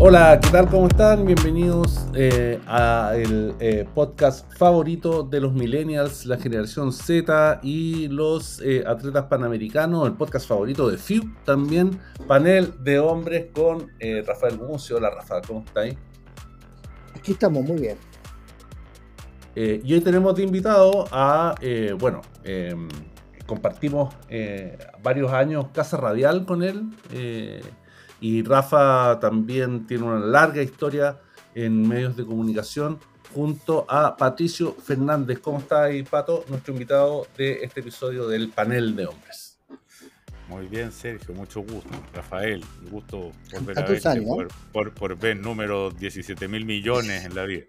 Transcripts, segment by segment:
Hola, ¿qué tal? ¿Cómo están? Bienvenidos eh, a el eh, podcast favorito de los millennials, la generación Z y los eh, atletas panamericanos, el podcast favorito de FIU también, panel de hombres con Rafael Mucio. Hola Rafa, ¿cómo estáis? Aquí estamos, muy bien. y hoy tenemos de invitado a, bueno, compartimos varios años Casa Radial con él. Y Rafa también tiene una larga historia en medios de comunicación junto a Patricio Fernández. ¿Cómo está ahí, Pato? Nuestro invitado de este episodio del panel de hombres. Muy bien, Sergio, mucho gusto. Rafael, un gusto volver a verte por, por, ver números 17 mil millones en la vida.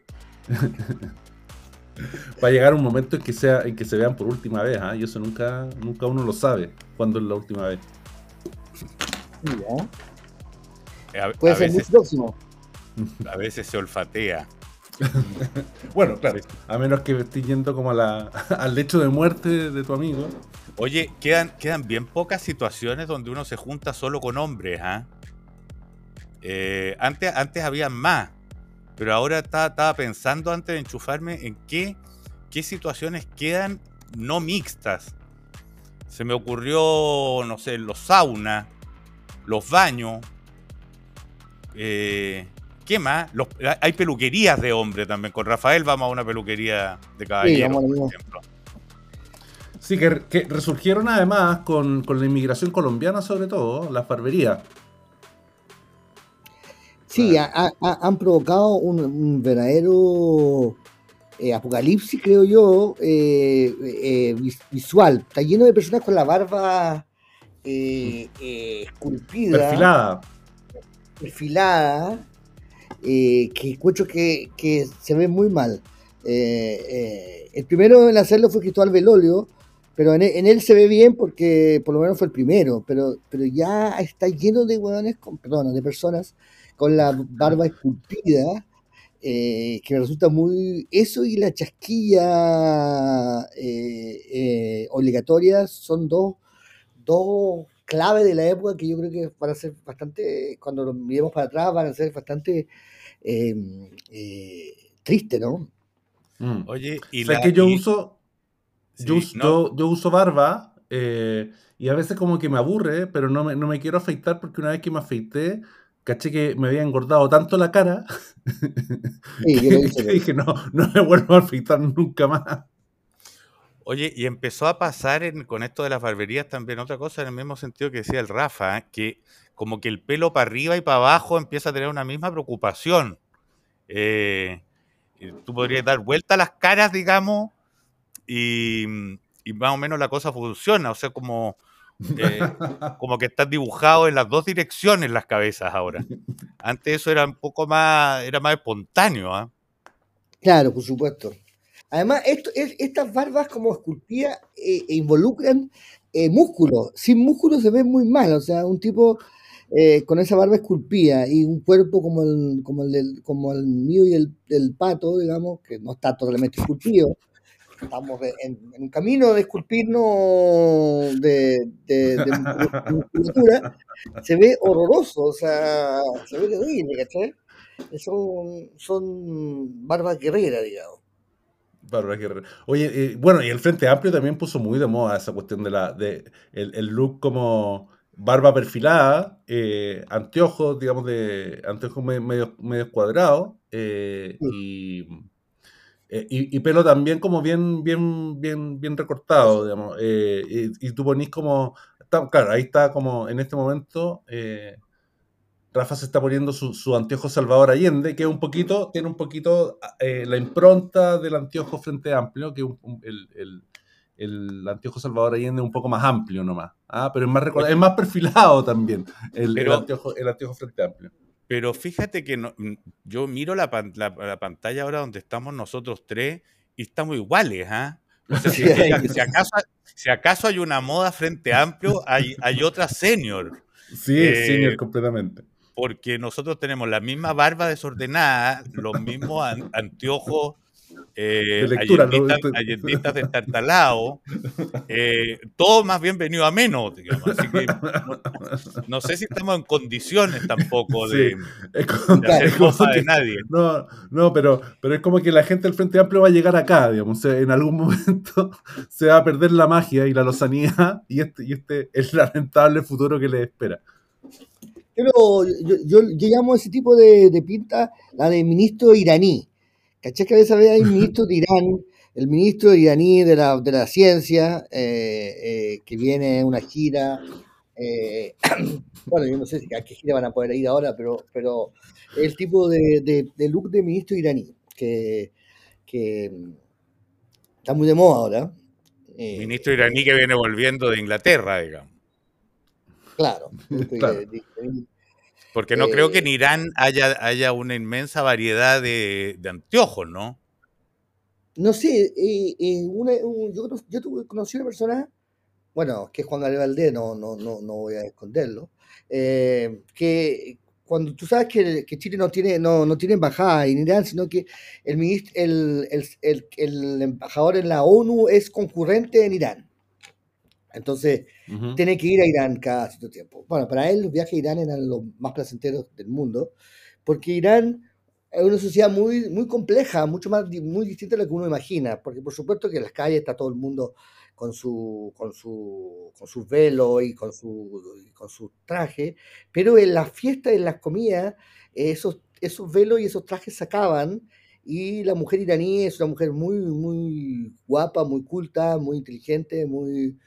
Va a llegar un momento en que, sea, en que se vean por última vez, ¿ah? y eso nunca, nunca uno lo sabe, cuándo es la última vez. Puede ser muy próximo. A veces se olfatea. bueno, claro, a menos que estés yendo como al lecho de muerte de tu amigo. Oye, quedan, quedan bien pocas situaciones donde uno se junta solo con hombres, ¿ah? ¿eh? antes, antes había más, pero ahora estaba, pensando antes de enchufarme en qué, qué situaciones quedan no mixtas. Se me ocurrió, no sé, los saunas, los baños, eh, ¿Qué más? hay peluquerías de hombre también. Con Rafael vamos a una peluquería de caballero, sí, por ejemplo. Sí, que, resurgieron además con, la inmigración colombiana, sobre todo, las barberías. Sí, han provocado un, verdadero eh, apocalipsis, creo yo, eh, visual. Está lleno de personas con la barba esculpida. Perfilada perfilada eh, que encuentro que, se ve muy mal. Eh, eh, el primero en hacerlo fue Cristóbal Velolio, pero en, él se ve bien porque por lo menos fue el primero, pero, pero ya está lleno de hueones, con, perdón, de personas con la barba esculpida, que me resulta muy... Eso y la chasquilla obligatoria son dos, dos clave de la época que yo creo que van a ser bastante, cuando lo miremos para atrás, van a ser bastante eh, eh, tristes, ¿no? Mm. Oye, y la, que yo uso, yo, uso barba eh, y a veces como que me aburre, pero no me, no me quiero afeitar porque una vez que me afeité, caché que me había engordado tanto la cara sí, que dije, no, no me vuelvo a afeitar nunca más. Oye, y empezó a pasar con esto de las barberías también otra cosa en el mismo sentido que decía el Rafa, ¿eh? que como que el pelo para arriba y para abajo empieza a tener una misma preocupación. Eh, tú podrías dar vuelta a las caras, digamos, y, más o menos la cosa funciona. O sea, como, eh, como que están dibujados en las dos direcciones las cabezas ahora. Antes eso era un poco más, era más espontáneo. ¿ah? Claro, por supuesto. Además, esto, estas barbas como esculpidas eh, e involucran eh, músculos. Sin músculos se ve muy mal. O sea, un tipo eh, con esa barba esculpida y un cuerpo como el, como el, como el mío y el del pato, digamos, que no está totalmente esculpido. Estamos en, un camino de esculpirnos de, musculatura. Se ve horroroso, o sea, se ve terrible, ¿cachai? Son, son barbas guerreras, digamos. Oye, eh, bueno, y el Frente Amplio también puso muy de moda esa cuestión de la de el, look como barba perfilada, eh, anteojos, digamos, de anteojos medio, medio cuadrados, eh, y, y, pelo también como bien, bien, bien, bien recortado, digamos. y, tú ponís como, claro, ahí está como en este momento Rafa se está poniendo su, anteojo Salvador Allende, que un poquito, tiene un poquito eh, la impronta del anteojo Frente Amplio, que el, anteojo Salvador Allende es un poco más amplio nomás, ¿ah? pero es más, es más perfilado también el, anteojo, Frente Amplio. Pero fíjate que yo miro la, pantalla ahora donde estamos nosotros tres y estamos iguales, ¿ah? si, acaso, si, acaso, hay una moda Frente Amplio, hay, hay otra senior. Sí, eh, senior completamente porque nosotros tenemos la misma barba desordenada, los mismos anteojos eh, de Tartalao, eh, todo más bien venido a menos, digamos. Así que no, sé si estamos en condiciones tampoco de, hacer cosa de nadie. No, no pero, pero es como que la gente del Frente Amplio va a llegar acá, digamos. En algún momento se va a perder la magia y la lozanía y este, y este es el lamentable futuro que le espera. Pero yo, yo, llamo a ese tipo de, de pinta la de ministro iraní ¿Cachai que a veces hay ministro de Irán, el ministro iraní de la, de la ciencia, eh, eh, que viene una gira? Eh, bueno, yo no sé a qué gira van a poder ir ahora, pero, pero el tipo de, look de ministro iraní, que, está muy de moda ahora. ministro iraní que viene volviendo de Inglaterra, digamos. Claro. Porque no creo que en eh, Irán haya, haya una inmensa variedad de, anteojos, ¿no? No sé, eh, eh, yo, yo conocí una persona, bueno, que es Juan Gabriel Valdés, no, no, no, no voy a esconderlo, que cuando tú sabes que, Chile no tiene, no, no, tiene embajada en Irán, sino que el, ministro, el, el, el, embajador en la ONU es concurrente en Irán. Entonces, tiene que ir a Irán cada cierto tiempo. Bueno, para él los viajes a Irán eran los más placenteros del mundo, porque Irán es una sociedad muy, muy compleja, mucho más, muy distinta a lo que uno imagina, porque por supuesto que en las calles está todo el mundo con su, con su, con sus velos y con su, con su traje, pero en las fiestas, en las comidas, esos, esos velos y esos trajes se acaban y la mujer iraní es una mujer muy, muy guapa, muy culta, muy inteligente, muy,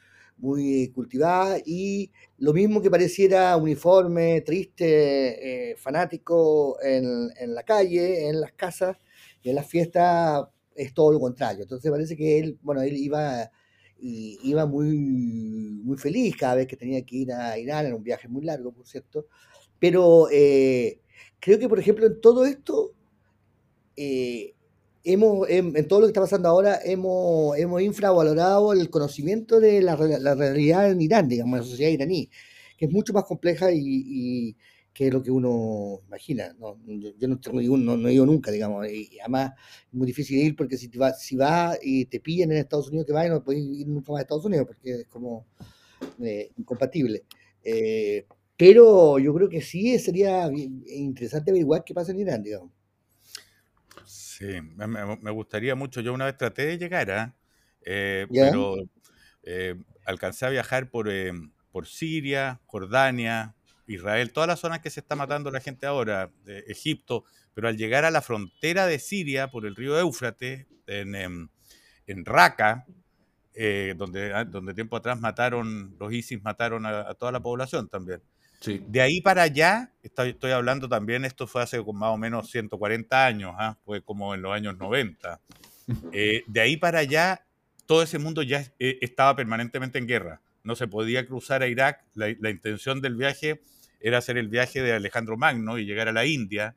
muy cultivada y lo mismo que pareciera uniforme, triste, eh, fanático en, en, la calle, en las casas y en las fiestas es todo lo contrario. Entonces parece que él, bueno, él iba, iba muy, muy feliz cada vez que tenía que ir a Irán, era un viaje muy largo, por cierto, pero eh, creo que, por ejemplo, en todo esto, eh, hemos, en, todo lo que está pasando ahora, hemos, hemos infravalorado el conocimiento de la, realidad en Irán, digamos, la sociedad iraní, que es mucho más compleja y, que lo que uno imagina. ¿no? Yo, no, tengo no, no, he ido nunca, digamos, y además es muy difícil ir porque si vas si va y te pillan en Estados Unidos que vas no puedes ir nunca más a Estados Unidos porque es como eh, incompatible. Eh, pero yo creo que sí sería interesante averiguar qué pasa en Irán, digamos. Sí, me, gustaría mucho. Yo una vez traté de llegar, ¿ah? eh, pero eh, alcancé a viajar por, eh, por Siria, Jordania, Israel, todas las zonas que se está matando la gente ahora, Egipto, pero al llegar a la frontera de Siria por el río Éufrates, en, em, en, Raqqa, donde, ah, donde tiempo atrás mataron, los ISIS mataron a toda la población también. De ahí para allá, estoy, estoy, hablando también, esto fue hace más o menos 140 años, ¿ah? fue como en los años 90. Eh, de ahí para allá, todo ese mundo ya eh, estaba permanentemente en guerra. No se podía cruzar a Irak. La, intención del viaje era hacer el viaje de Alejandro Magno y llegar a la India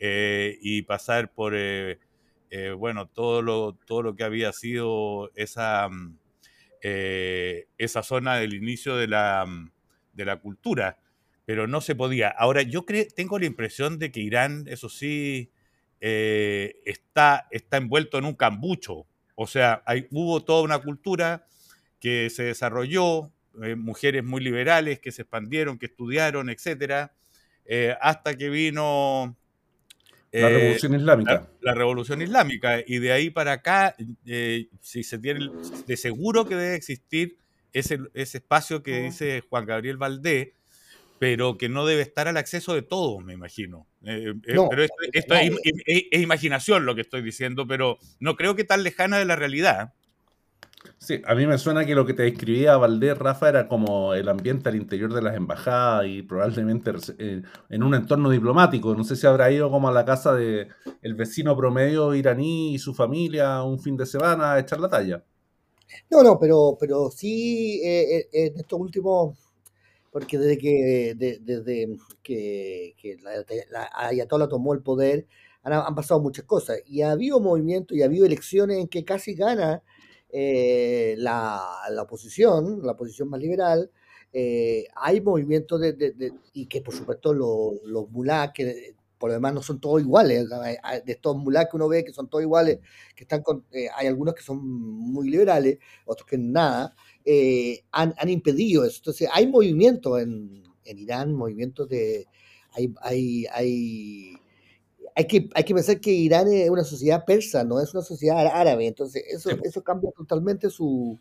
eh, y pasar por, bueno, todo lo, todo lo que había sido esa, mm, esa zona del inicio de la mm, de la cultura, pero no se podía. Ahora, yo tengo la impresión de que Irán, eso sí, eh, está, está envuelto en un cambucho. O sea, hay, hubo toda una cultura que se desarrolló, eh, mujeres muy liberales que se expandieron, que estudiaron, etcétera, eh, hasta que vino la revolución islámica. La, revolución islámica. Y de ahí para acá, si se tiene, de seguro que debe existir ese, ese espacio que dice Juan Gabriel Valdés, pero que no debe estar al acceso de todos, me imagino. Eh, eh, pero esto, es, imaginación lo que estoy diciendo, pero no creo que tan lejana de la realidad. Sí, a mí me suena que lo que te describía Valdés, Rafa, era como el ambiente al interior de las embajadas y probablemente eh, en un entorno diplomático. No sé si habrá ido como a la casa del el vecino promedio iraní y su familia un fin de semana a echar la talla. No, no, pero, pero sí eh, eh, en estos últimos, porque desde que, desde que, que la, la, Ayatollah tomó el poder, han, pasado muchas cosas. Y ha habido movimientos y ha habido elecciones en que casi gana eh, la, la, oposición, la oposición más liberal. hay movimientos de, y que por supuesto los, los que por lo demás no son todos iguales. De estos mulás que uno ve que son todos iguales, que están con, eh, hay algunos que son muy liberales, otros que nada, eh, han, han, impedido eso. Entonces, hay movimientos en, en Irán, movimientos de... Hay, hay, hay, hay, que, hay que pensar que Irán es una sociedad persa, no es una sociedad árabe. Entonces, eso, eso cambia totalmente su...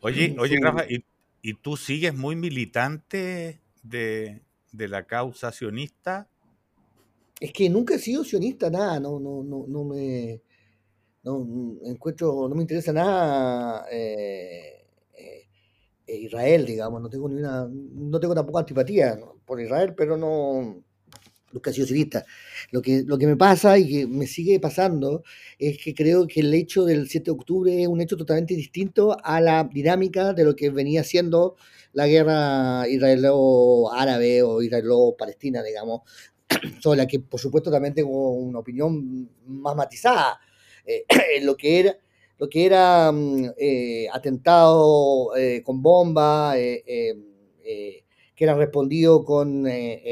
Oye, oye, Rafa, ¿y, ¿y, tú sigues muy militante de, de la causa sionista? Es que nunca he sido sionista, nada, no, no, no, no me no encuentro, no me interesa nada eh, eh, Israel, digamos, no tengo ni una, no tengo tampoco antipatía por Israel, pero no nunca he sido sionista. Lo que, lo que me pasa y que me sigue pasando es que creo que el hecho del 7 de octubre es un hecho totalmente distinto a la dinámica de lo que venía siendo la guerra israelo-árabe o israelo-palestina, digamos, sobre la que por supuesto también tengo una opinión más matizada. Eh, lo que era, lo que era mm, eh, atentado eh, con bomba, que era respondido con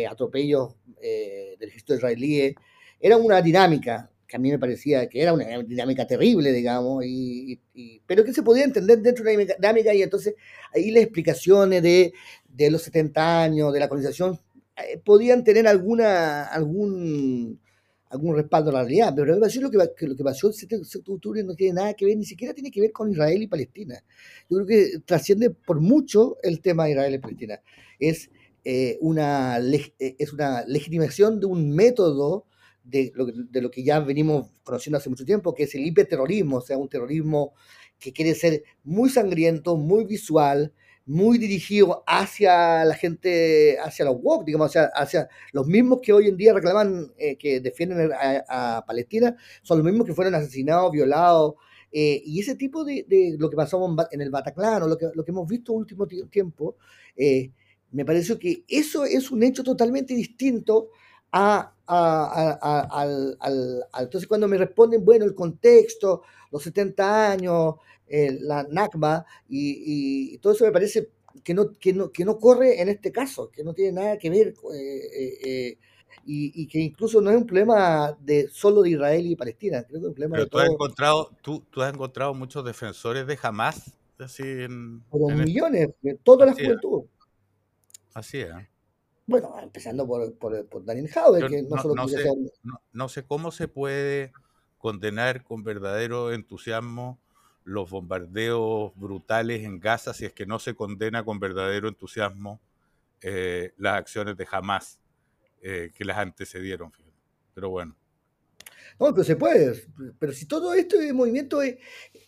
atropellos del ejército israelí, era una dinámica que a mí me parecía que era una dinámica terrible, digamos, y, pero que se podía entender dentro de una dinámica y entonces ahí las explicaciones de, de los 70 años, de la colonización, eh, podían tener alguna, algún, algún respaldo a la realidad, pero me parece lo que, lo que pasó el 7 de octubre no tiene nada que ver, ni siquiera tiene que ver con Israel y Palestina. Yo creo que trasciende por mucho el tema de Israel y Palestina. Es, eh, una, eh, es una legitimación de un método de lo, de lo, que ya venimos conociendo hace mucho tiempo, que es el hiperterrorismo, o sea, un terrorismo que quiere ser muy sangriento, muy visual, muy dirigido hacia la gente, hacia los woke, digamos, hacia, hacia los mismos que hoy en día reclaman, eh, que defienden a, Palestina, son los mismos que fueron asesinados, violados, eh, y ese tipo de, lo que pasó en el Bataclan, o lo que, lo que hemos visto último tiempo, eh, me parece que eso es un hecho totalmente distinto a, entonces cuando me responden, bueno, el contexto, los 70 años, la NACBA y, todo eso me parece que no, que, no, que no corre en este caso, que no tiene nada que ver eh, eh, eh, y, que incluso no es un problema de solo de Israel y Palestina, creo que es un problema Pero tú, Has encontrado, tú, tú, has encontrado muchos defensores de Hamas, así en, millones, de toda la juventud. Así es. Bueno, empezando por, por, por Daniel Hauer, que no, solo no sé, no sé cómo se puede condenar con verdadero entusiasmo los bombardeos brutales en Gaza si es que no se condena con verdadero entusiasmo eh, las acciones de Hamas eh, que las antecedieron. Pero bueno. No, pero se puede. Pero si todo esto es movimiento es...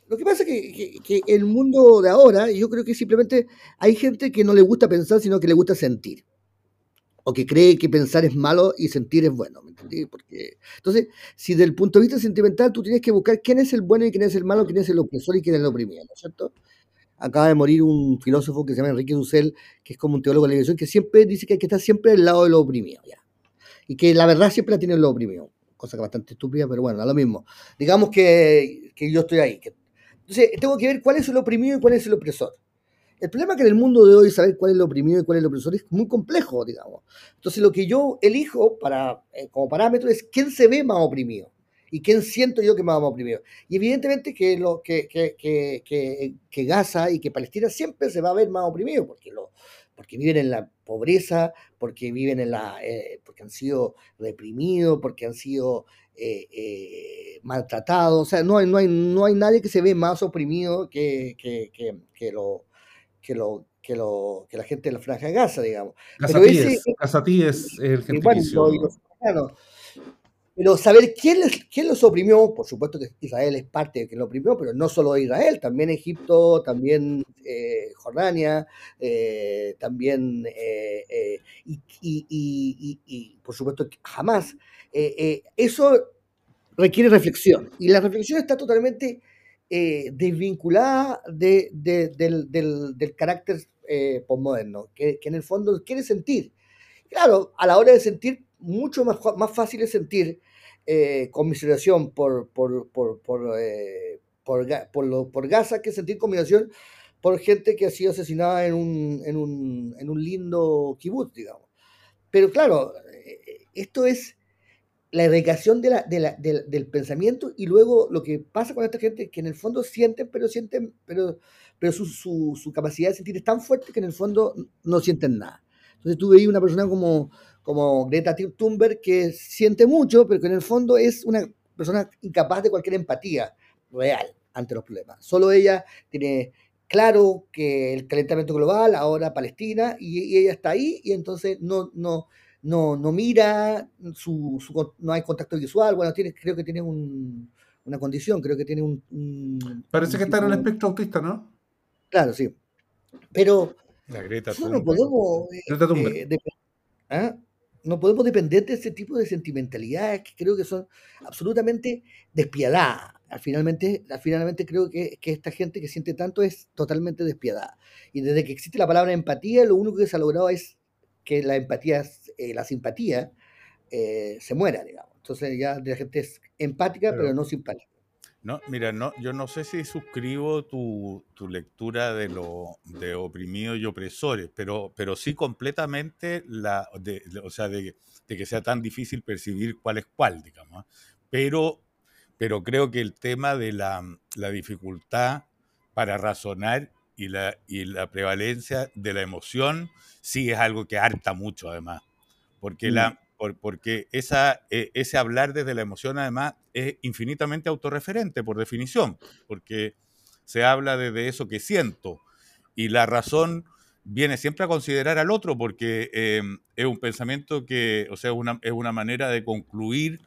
Lo que pasa es que, el mundo de ahora, yo creo que simplemente hay gente que no le gusta pensar, sino que le gusta sentir o que cree que pensar es malo y sentir es bueno, ¿me entendí? Porque, entonces, si desde el punto de vista sentimental tú tienes que buscar quién es el bueno y quién es el malo, quién es el opresor y quién es el oprimido, ¿no es cierto? Acaba de morir un filósofo que se llama Enrique Dussel, que es como un teólogo de la iglesia, que siempre dice que hay que estar siempre del lado de lo oprimido, ¿ya? Y que la verdad siempre la tiene lo oprimido, cosa que bastante estúpida, pero bueno, da lo mismo. Digamos que, que yo estoy ahí. entonces, tengo que ver cuál es el oprimido y cuál es el opresor. El problema es que en el mundo de hoy saber cuál es el oprimido y cuál es el opresor es muy complejo, digamos. Entonces lo que yo elijo para, eh, como parámetro es quién se ve más oprimido y quién siento yo que más oprimido. Y evidentemente que, lo, que, que, que, que, Gaza y que Palestina siempre se va a ver más oprimido porque, lo, porque viven en la pobreza, porque viven en la, eh, porque han sido reprimidos, porque han sido eh, maltratados. O sea, no hay, no, hay, no hay nadie que se ve más oprimido que, que, que, lo, que lo, que, lo, que la gente de la franja de Gaza, digamos. Pero ese, es el gentilicio. pero saber quién, quién los oprimió, por supuesto que Israel es parte de quien lo oprimió, pero no solo Israel, también Egipto, también eh, Jordania, eh, también, eh, y, y, y, y, por supuesto jamás. eso requiere reflexión, y la reflexión está totalmente eh, desvinculada de, del, del, carácter eh, postmoderno, que, en el fondo quiere sentir. Claro, a la hora de sentir, mucho más, más fácil es sentir eh, conmiseración por, por, por, por, eh, por, por, por, Gaza que sentir conmiseración por gente que ha sido asesinada en un, en un, en un lindo kibutz, digamos. Pero claro, esto es la erradicación de la, del pensamiento y luego lo que pasa con esta gente que en el fondo sienten, pero sienten, pero, pero su, su, capacidad de sentir es tan fuerte que en el fondo no sienten nada. Entonces tú veis una persona como, como Greta Thunberg que siente mucho, pero que en el fondo es una persona incapaz de cualquier empatía real ante los problemas. Solo ella tiene claro que el calentamiento global, ahora Palestina, y, ella está ahí y entonces no, no, no, no mira, su, no hay contacto visual, bueno, tiene, creo que tiene una condición, creo que tiene un... Parece que está en el espectro autista, ¿no? Claro, sí. Pero la Greta no podemos... Eh, eh, ¿ah? no podemos depender de ese tipo de sentimentalidades que creo que son absolutamente despiadadas. Al finalmente, finalmente creo que, esta gente que siente tanto es totalmente despiadada. Y desde que existe la palabra empatía, lo único que se ha logrado es que la empatía, eh, la simpatía, eh, se muera, digamos. Entonces ya la gente es empática, pero, no simpática. No, mira, no, yo no sé si suscribo tu, lectura de lo de oprimidos y opresores, pero, pero sí completamente la, de, o sea, de, que sea tan difícil percibir cuál es cuál, digamos. ¿ah? Pero, pero creo que el tema de la, la dificultad para razonar y la, y la prevalencia de la emoción sí es algo que harta mucho, además. Porque, la, mm. porque esa, e, ese hablar desde la emoción, además, es infinitamente autorreferente, por definición. Porque se habla desde eso que siento. Y la razón viene siempre a considerar al otro, porque em, es un pensamiento que, o sea, una, es una manera de concluir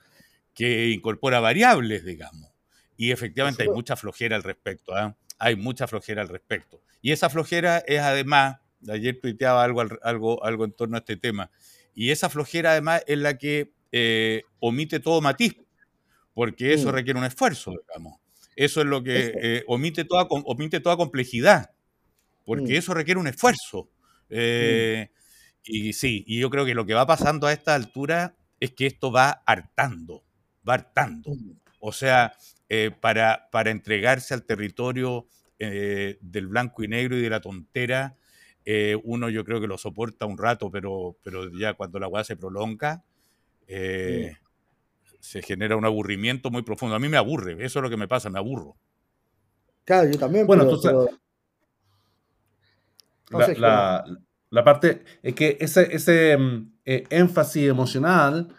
que incorpora variables, digamos. Y efectivamente hay mucha flojera al respecto. ¿ah? hay mucha flojera al respecto. Y esa flojera es además, ayer tuiteaba algo, algo, algo en torno a este tema, y esa flojera además es la que eh, omite todo matiz, porque eso mm. requiere un esfuerzo, digamos. Eso es lo que eh, omite, toda, omite toda complejidad, porque mm. eso requiere un esfuerzo. Eh, y sí, y yo creo que lo que va pasando a esta altura es que esto va hartando, va hartando. Mm. O sea, para, para, entregarse al territorio del blanco y negro y de la tontera, eh, uno yo creo que lo soporta un rato, pero, pero ya cuando la agua se prolonga, se genera un aburrimiento muy profundo. A mí me aburre, eso es lo que me pasa, me aburro. Claro, yo también. Bueno, entonces, la, la, parte es que ese, ese mm, énfasis emocional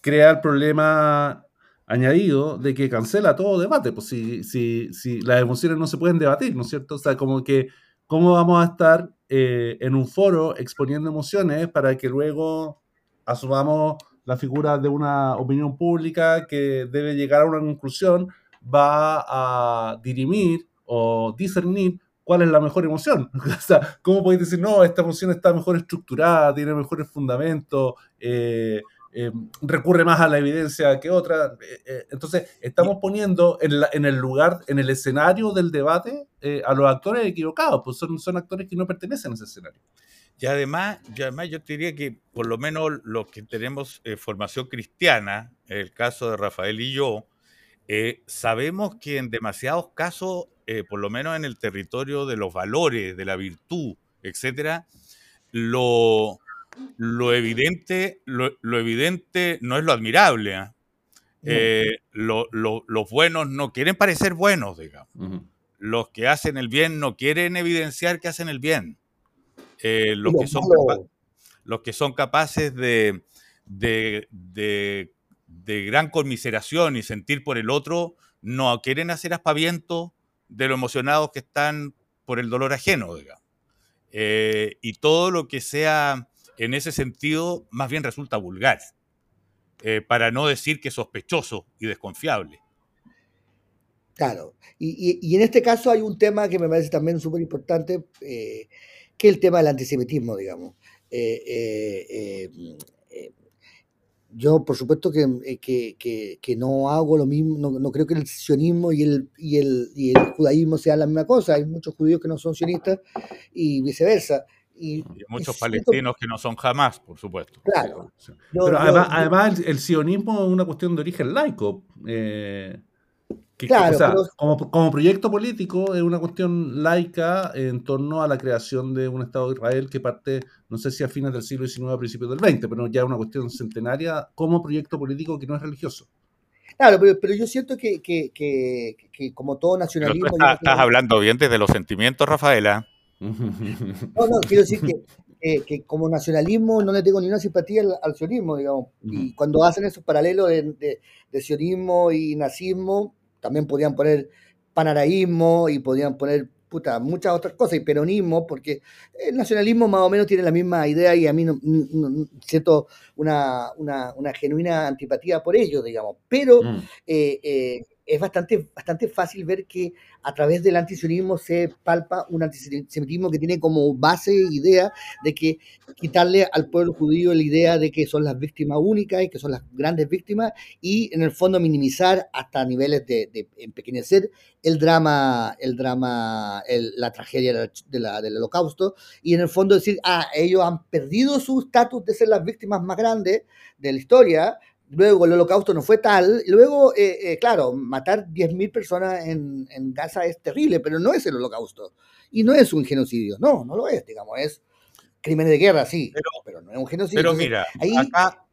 crea el problema añadido de que cancela todo debate, pues si, si, si las emociones no se pueden debatir, ¿no es cierto? O sea, como que, ¿cómo vamos a estar eh, en un foro exponiendo emociones para que luego asumamos la figura de una opinión pública que debe llegar a una conclusión, va a dirimir o discernir cuál es la mejor emoción. O sea, ¿cómo podéis decir, no, esta emoción está mejor estructurada, tiene mejores fundamentos, eh, eh, recurre más a la evidencia que otra. Eh, eh, entonces, estamos poniendo en, el lugar, en el escenario del debate a los actores equivocados, pues son, son actores que no pertenecen a ese escenario. Y además, y además yo te diría que por lo menos los que tenemos formación cristiana, el caso de Rafael y yo, sabemos que en demasiados casos, por lo menos en el territorio de los valores, de la virtud, etcétera, lo, lo evidente, lo, evidente no es lo admirable. ¿ah? Eh, los buenos no quieren parecer buenos, digamos. Los que hacen el bien no quieren evidenciar que hacen el bien. Eh, los, que son los que son capaces de, de, de, gran conmiseración y sentir por el otro no quieren hacer aspavientos de lo emocionados que están por el dolor ajeno, digamos. Eh, y todo lo que sea en ese sentido más bien resulta vulgar, eh, para no decir que sospechoso y desconfiable. Claro, y, en este caso hay un tema que me parece también súper importante, eh, que es el tema del antisemitismo, digamos. Eh, yo, por supuesto, que, que, no hago lo mismo, no, creo que el sionismo y el, y, el, y el judaísmo sean la misma cosa. Hay muchos judíos que no son sionistas y viceversa. Y, muchos palestinos que no son jamás, por supuesto. Claro. Pero además, el, sionismo es una cuestión de origen laico. Eh, claro, o sea, como, como, proyecto político es una cuestión laica en torno a la creación de un Estado de Israel que parte, no sé si a fines del siglo XIX, a principios del XX, pero ya es una cuestión centenaria como proyecto político que no es religioso. Claro, pero, yo siento que, que, que, que, como todo nacionalismo... estás, hablando bien desde los sentimientos, Rafaela. No, no, quiero decir que, como nacionalismo no le tengo ni una simpatía al, sionismo, digamos. Y cuando hacen esos paralelos de, de sionismo y nazismo, también podían poner panaraísmo y podían poner puta, muchas otras cosas, y peronismo, porque el nacionalismo más o menos tiene la misma idea y a mí no, siento una, una, una, genuina antipatía por ello, digamos. Pero mm. eh, eh, es bastante, bastante fácil ver que a través del antisionismo se palpa un antisemitismo que tiene como base idea de que quitarle al pueblo judío la idea de que son las víctimas únicas y que son las grandes víctimas y en el fondo minimizar hasta niveles de, empequeñecer el drama, el drama, la tragedia del holocausto y en el fondo decir, ah, ellos han perdido su estatus de ser las víctimas más grandes de la historia, Luego el holocausto no fue tal. Luego, eh, eh, claro, matar 10.000 personas en, en, Gaza es terrible, pero no es el holocausto. Y no es un genocidio. No, no lo es, digamos. Es crímenes de guerra, sí, pero, no es un genocidio. Pero mira, acá,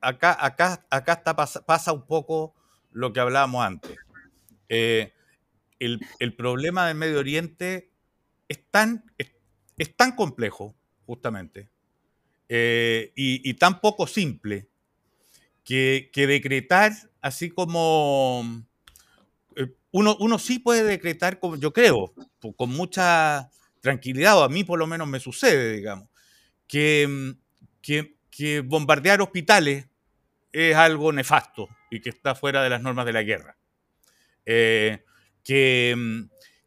acá, acá, acá está, pasa, un poco lo que hablábamos antes. Eh, el, el, problema del Medio Oriente es tan, es, tan complejo, justamente, y, y tan poco simple que, decretar así como... Eh, uno, uno, sí puede decretar, como yo creo, con mucha tranquilidad, o a mí por lo menos me sucede, digamos, que, mm, que, bombardear hospitales es algo nefasto y que está fuera de las normas de la guerra. Eh, mm,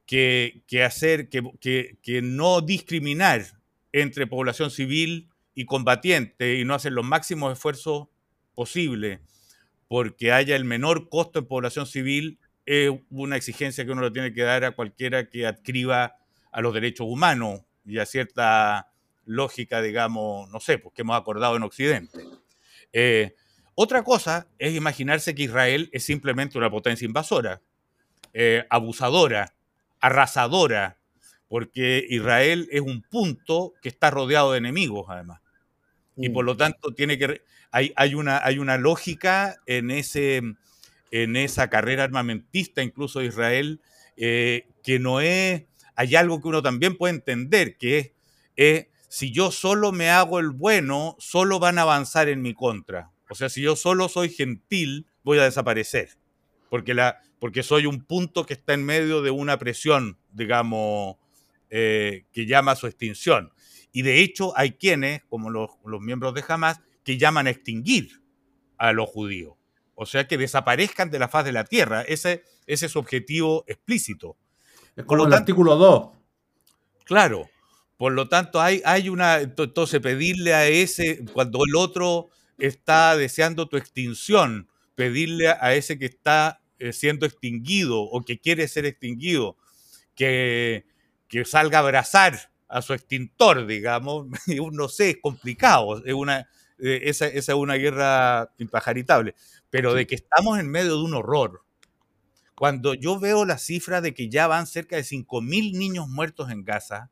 que, que, hacer, que, que, no discriminar entre población civil y combatiente y no hacer los máximos esfuerzos posible porque haya el menor costo en población civil es una exigencia que uno le tiene que dar a cualquiera que adscriba a los derechos humanos y a cierta lógica, digamos, no sé, pues que hemos acordado en Occidente. Eh, otra cosa es imaginarse que Israel es simplemente una potencia invasora, eh, abusadora, arrasadora, porque Israel es un punto que está rodeado de enemigos, además. Y por lo tanto tiene que hay, una, hay una lógica en, ese, en esa carrera armamentista, incluso de Israel, eh, que no es, hay algo que uno también puede entender, que es, si yo solo me hago el bueno, solo van a avanzar en mi contra. O sea, si yo solo soy gentil, voy a desaparecer, porque, la, porque soy un punto que está en medio de una presión, digamos, eh, que llama a su extinción. Y de hecho hay quienes, como los, los miembros de Hamas, que llaman a extinguir a los judíos. O sea, que desaparezcan de la faz de la tierra. Ese, ese es su objetivo explícito. Es como el artículo 2. Claro. Por lo tanto, hay, hay una. Entonces, pedirle a ese, cuando el otro está deseando tu extinción, pedirle a ese que está eh, siendo extinguido o que quiere ser extinguido, que, que salga a abrazar a su extintor, digamos, no sé, es complicado. Es una, eh, esa, es una guerra impajaritable, pero de que estamos en medio de un horror. Cuando yo veo la cifra de que ya van cerca de 5.000 niños muertos en Gaza,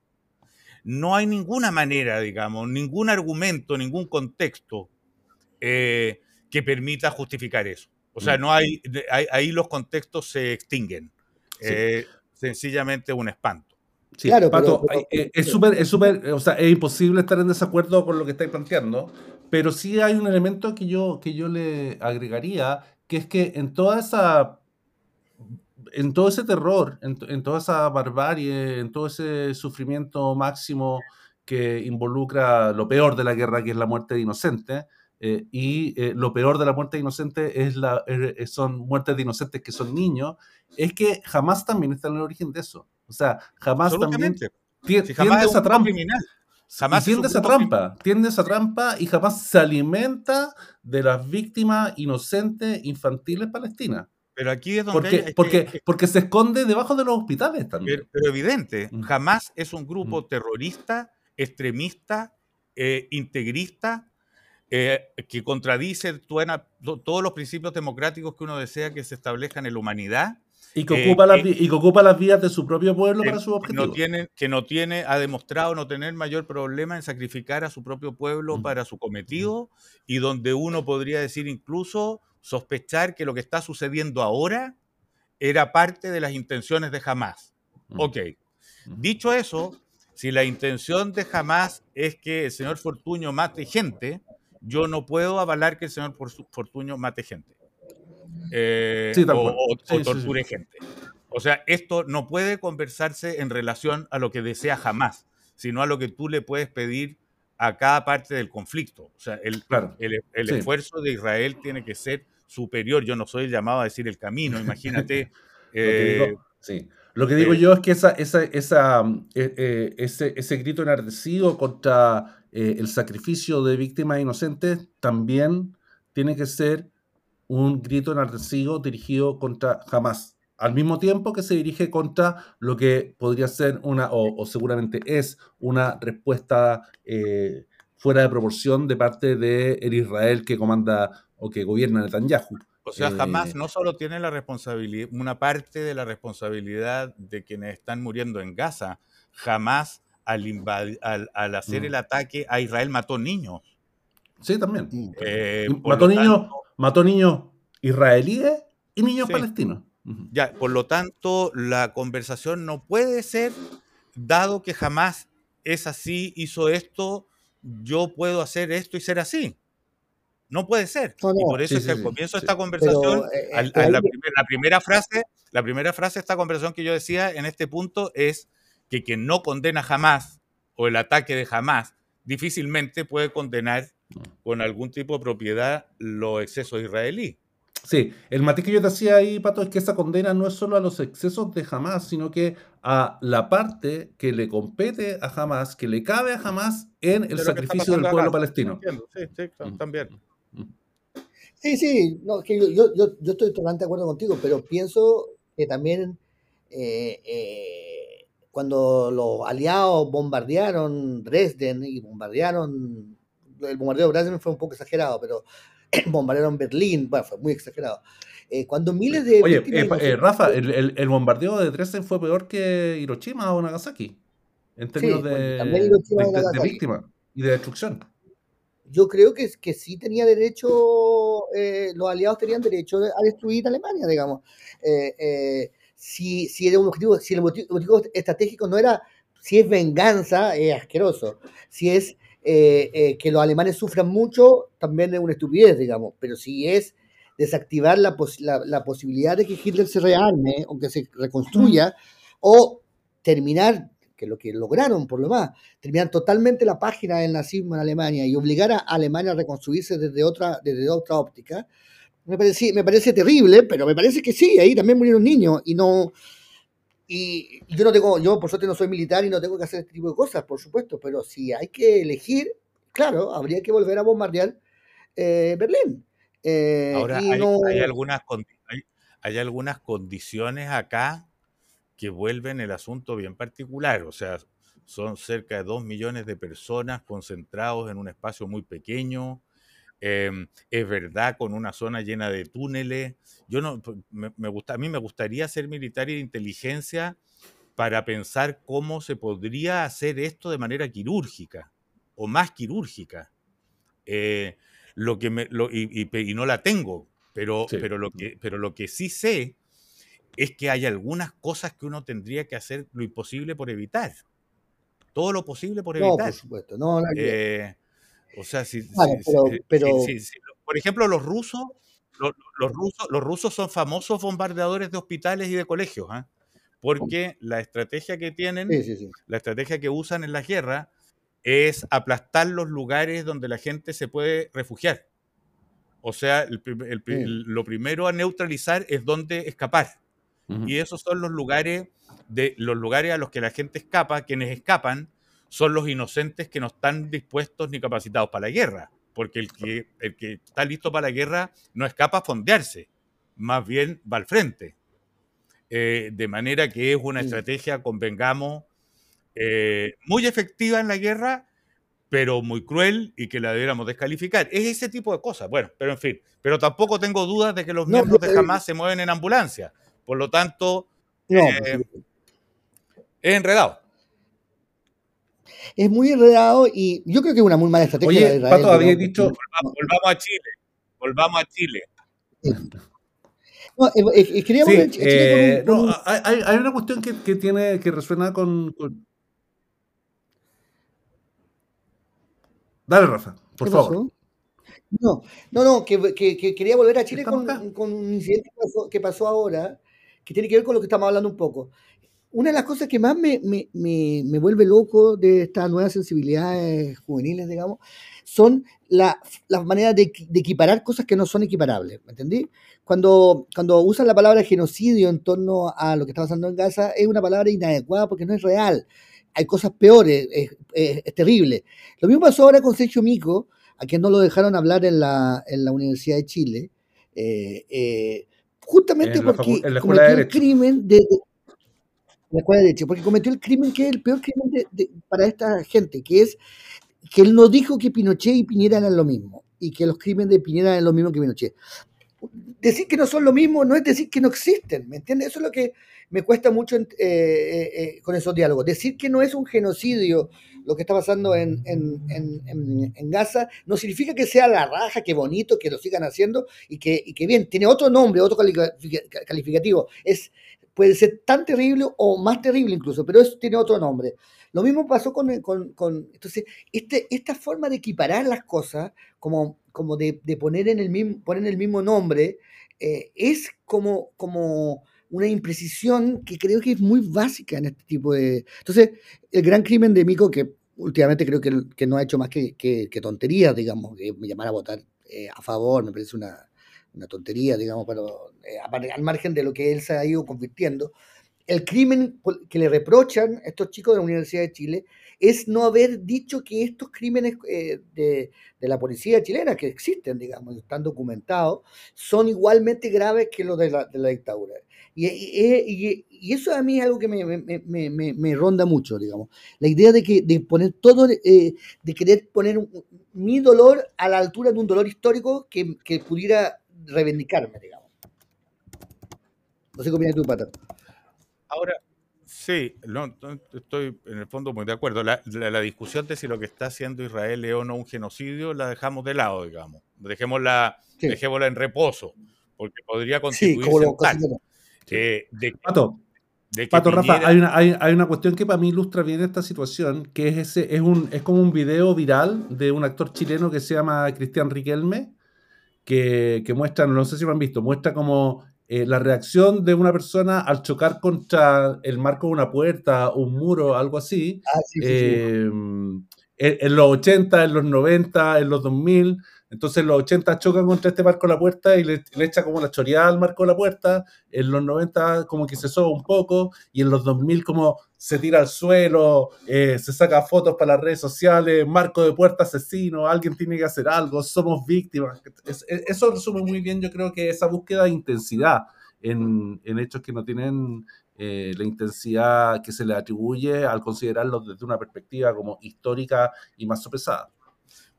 no hay ninguna manera, digamos, ningún argumento, ningún contexto eh, que permita justificar eso. O sea, mm. no hay, ahí los contextos se extinguen. Eh, sencillamente un espanto. Sí, claro, Pato, es súper, es súper, o sea, es imposible estar en desacuerdo con lo que estáis planteando, pero sí hay un elemento que yo, que yo le agregaría, que es que en toda esa en todo ese terror, en, toda esa barbarie, en todo ese sufrimiento máximo que involucra lo peor de la guerra, que es la muerte de inocentes, eh, y eh, lo peor de la muerte de inocentes es la, eh, son muertes de inocentes que son niños, es que jamás también está en el origen de eso. O sea, jamás también tiene, esa trampa. Jamás tiende esa trampa, tiende esa trampa y jamás se alimenta de las víctimas inocentes infantiles palestinas. Pero aquí es donde porque, porque, se esconde debajo de los hospitales también. Pero, evidente, mm. jamás es un grupo mm. terrorista, extremista, eh, integrista, eh, que contradice todos los principios democráticos que uno desea que se establezcan en la humanidad. Y que, ocupa las, y que ocupa las vías de su propio pueblo para su objetivo. No tiene, que no tiene, ha demostrado no tener mayor problema en sacrificar a su propio pueblo para su cometido y donde uno podría decir incluso sospechar que lo que está sucediendo ahora era parte de las intenciones de Hamas. Ok. Dicho eso, si la intención de Hamas es que el señor Fortuño mate gente, yo no puedo avalar que el señor Fortuño mate gente. Eh, o, torture gente. O sea, esto no puede conversarse en relación a lo que desea Hamas, sino a lo que tú le puedes pedir a cada parte del conflicto. O sea, el, el, esfuerzo de Israel tiene que ser superior. Yo no soy llamado a decir el camino, imagínate. Eh, sí. Lo que digo yo es que esa, esa, esa, eh, eh, ese, ese, grito enardecido contra el sacrificio de víctimas inocentes también tiene que ser un grito enardecido dirigido contra Hamas. Al mismo tiempo que se dirige contra lo que podría ser una, o, seguramente es, una respuesta fuera de proporción de parte de Israel que comanda o que gobierna Netanyahu. O sea, jamás eh, no solo tiene la responsabilidad, una parte de la responsabilidad de quienes están muriendo en Gaza, jamás al, al, hacer el mm. ataque a Israel mató niños. Sí, también. Eh, mató, niños, mató niños israelíes y niños palestinos. Ya, por lo tanto, la conversación no puede ser, dado que jamás es así, hizo esto, yo puedo hacer esto y ser así. No puede ser. y por eso es que al comienzo de esta conversación, eh, eh, la, primera frase, la primera frase de esta conversación que yo decía en este punto es que quien no condena jamás o el ataque de jamás difícilmente puede condenar con algún tipo de propiedad los excesos israelíes. Sí, el matiz que yo te hacía ahí, Pato, es que esa condena no es solo a los excesos de Hamas, sino que a la parte que le compete a Hamas, que le cabe a Hamas en el sacrificio del pueblo palestino. Sí, sí, también. Sí, sí, no, que yo, yo, yo, estoy totalmente de acuerdo contigo, pero pienso que también eh, eh, cuando los aliados bombardearon Dresden y bombardearon, el bombardeo de Dresden fue un poco exagerado, pero bombardearon Berlín, bueno, fue muy exagerado. Eh, cuando miles de... Oye, Rafa, el, el, bombardeo de Dresden fue peor que Hiroshima o Nagasaki, en términos de, de víctimas y de destrucción yo creo que, que sí tenía derecho, eh, los aliados tenían derecho a destruir Alemania, digamos. Eh, eh, si, si, era un objetivo, si el motivo, estratégico no era, si es venganza, es asqueroso. Si es que los alemanes sufran mucho, también es una estupidez, digamos. Pero si es desactivar la, la, la posibilidad de que Hitler se rearme o que se reconstruya, o terminar que lo que lograron por lo más, terminar totalmente la página del nazismo en Alemania y obligar a Alemania a reconstruirse desde otra, desde otra óptica, me parece, me parece terrible, pero me parece que sí, ahí también murieron niños y no... Y yo no tengo, yo por suerte no soy militar y no tengo que hacer este tipo de cosas, por supuesto, pero si hay que elegir, claro, habría que volver a bombardear eh, Berlín. Eh, Ahora, hay, algunas, hay algunas condiciones acá que vuelven el asunto bien particular. O sea, son cerca de dos millones de personas concentrados en un espacio muy pequeño. Em, es verdad, con una zona llena de túneles. Yo no, me, gusta, a mí me gustaría ser militar y de inteligencia para pensar cómo se podría hacer esto de manera quirúrgica o más quirúrgica. Eh, lo que me, y, no la tengo, pero, pero, lo que, pero lo que sí sé es que hay algunas cosas que uno tendría que hacer lo imposible por evitar. Todo lo posible por evitar. No, por supuesto. No, eh, o sea, si, pero, por ejemplo, los rusos, los, rusos, los rusos son famosos bombardeadores de hospitales y de colegios, ¿ah? porque la estrategia que tienen, la estrategia que usan en la guerra es aplastar los lugares donde la gente se puede refugiar. O sea, lo primero a neutralizar es dónde escapar. Y esos son los lugares, de, los lugares a los que la gente escapa, quienes escapan son los inocentes que no están dispuestos ni capacitados para la guerra, porque el que, el que está listo para la guerra no escapa a fondearse, más bien va al frente. Eh, de manera que es una estrategia, convengamos, eh, muy efectiva en la guerra, pero muy cruel y que la debiéramos descalificar. Es ese tipo de cosas. Bueno, pero en fin, pero tampoco tengo dudas de que los miembros de Hamas se mueven en ambulancia. Por lo tanto, eh, es enredado. Es muy enredado y yo creo que es una muy mala estrategia. Oye, Pato, había dicho... Volvamos, a Chile. Volvamos a Chile. No, eh, eh, no, hay, hay, una cuestión que, que, tiene, que resuena con, Dale, Rafa, por favor. No, no, no, que, quería volver a Chile con, un incidente que pasó, ahora, que tiene que ver con lo que estamos hablando un poco. Una de las cosas que más me, vuelve loco de estas nuevas sensibilidades juveniles, digamos, son las maneras de, equiparar cosas que no son equiparables, ¿me entendí? Cuando, cuando usan la palabra genocidio en torno a lo que está pasando en Gaza, es una palabra inadecuada porque no es real hay cosas peores, es, terrible. Lo mismo pasó ahora con Sergio Mico, a quien no lo dejaron hablar en la, en la Universidad de Chile, eh, eh, justamente porque cometió el crimen de, la escuela de derecho, porque cometió el crimen que es el peor crimen para esta gente, que es que él no dijo que Pinochet y Piñera eran lo mismo, y que los crímenes de Piñera eran lo mismo que Pinochet. Decir que no son lo mismo no es decir que no existen, ¿me entiendes? Eso es lo que me cuesta mucho eh, eh, eh, con esos diálogos. Decir que no es un genocidio lo que está pasando en, Gaza no significa que sea la raja, que bonito, que lo sigan haciendo y que, que bien, tiene otro nombre, otro calificativo. Es, puede ser tan terrible o más terrible incluso, pero eso tiene otro nombre. Lo mismo pasó con, entonces, este, esta forma de equiparar las cosas, como, como de, poner, en el mismo, poner el mismo nombre, es como, como una imprecisión que creo que es muy básica en este tipo de... Entonces, el gran crimen de Mico, que últimamente creo que, que no ha hecho más que, que, tonterías, digamos, que llamar a votar eh, a favor, me parece una, una tontería, digamos, pero eh, al margen de lo que él se ha ido convirtiendo, el crimen que le reprochan estos chicos de la Universidad de Chile es no haber dicho que estos crímenes eh, de, de, la policía chilena, que existen, digamos, están documentados, son igualmente graves que los de la, de la dictadura. Y, eso a mí es algo que me, ronda mucho, digamos. La idea de, que, de poner todo, eh, de querer poner mi dolor a la altura de un dolor histórico que, pudiera reivindicarme, digamos. No sé qué opinas tú, Pata. Ahora, sí, estoy en el fondo muy de acuerdo. La, discusión de si lo que está haciendo Israel es o no un genocidio la dejamos de lado, digamos. Dejémosla, dejémosla en reposo, porque podría constituirse sí, de, Pato, Pato Rafa, hay una, hay, hay una, cuestión que para mí ilustra bien esta situación, que es ese, es un, es como un video viral de un actor chileno que se llama Cristian Riquelme, que, que muestra, no sé si lo han visto, muestra como eh, la reacción de una persona al chocar contra el marco de una puerta, un muro, algo así, ah, eh, en, en, los 80, en los 90, en los 2000, entonces en los 80 chocan contra este marco de la puerta y le, echa como la choreada al marco de la puerta. En los 90 como que se soba un poco y en los 2000 como se tira al suelo, eh, se saca fotos para las redes sociales, marco de puerta asesino, alguien tiene que hacer algo, somos víctimas. eso resume muy bien yo creo que esa búsqueda de intensidad en, hechos que no tienen eh, la intensidad que se le atribuye al considerarlos desde una perspectiva como histórica y más sopesada.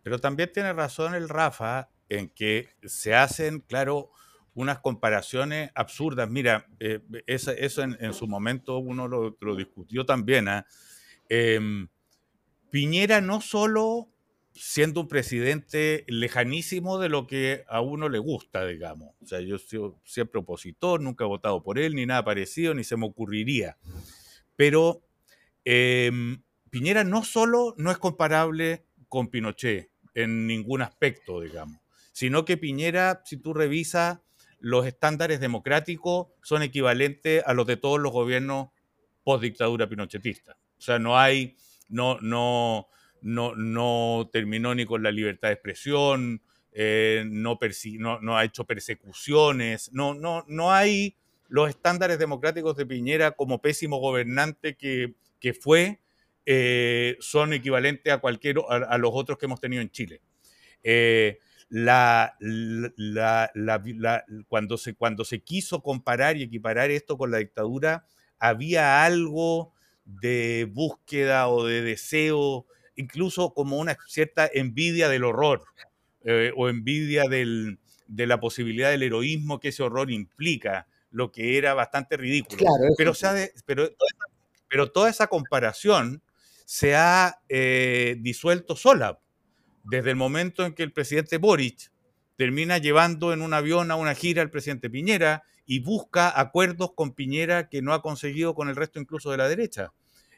Pero también tiene razón el Rafa en que se hacen, claro, unas comparaciones absurdas. Mira, eh, eso, en, su momento uno lo, discutió también. ¿ah? Em, Piñera no solo siendo un presidente lejanísimo de lo que a uno le gusta, digamos. O sea, yo soy siempre opositor, nunca he votado por él, ni nada parecido, ni se me ocurriría. Pero em, Piñera no solo no es comparable con Pinochet, en ningún aspecto, digamos, sino que Piñera, si tú revisas, los estándares democráticos son equivalentes a los de todos los gobiernos post dictadura pinochetista. O sea, no hay, no, no, no, no terminó ni con la libertad de expresión, eh, no, ha hecho persecuciones, no, no, no hay los estándares democráticos de Piñera como pésimo gobernante que fue, eh, son equivalentes a, cualquier, a, los otros que hemos tenido en Chile. Eh, cuando, se, cuando se quiso comparar y equiparar esto con la dictadura, había algo de búsqueda o de deseo incluso como una cierta envidia del horror eh, o envidia del, de la posibilidad del heroísmo que ese horror implica, lo que era bastante ridículo. pero, pero, pero, toda esa comparación se ha eh, disuelto sola desde el momento en que el presidente Boric termina llevando en un avión a una gira al presidente Piñera y busca acuerdos con Piñera que no ha conseguido con el resto incluso de la derecha.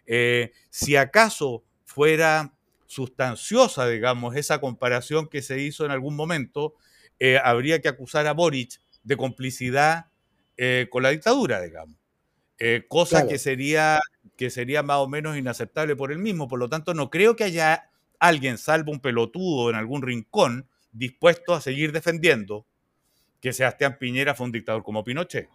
Eh, si acaso fuera sustanciosa, digamos, esa comparación que se hizo en algún momento, eh, habría que acusar a Boric de complicidad eh, con la dictadura, digamos. cosa que, sería, que sería más o menos inaceptable por él mismo. Por lo tanto, no creo que haya alguien, salvo un pelotudo en algún rincón, dispuesto a seguir defendiendo que Sebastián Piñera fue un dictador como Pinochet.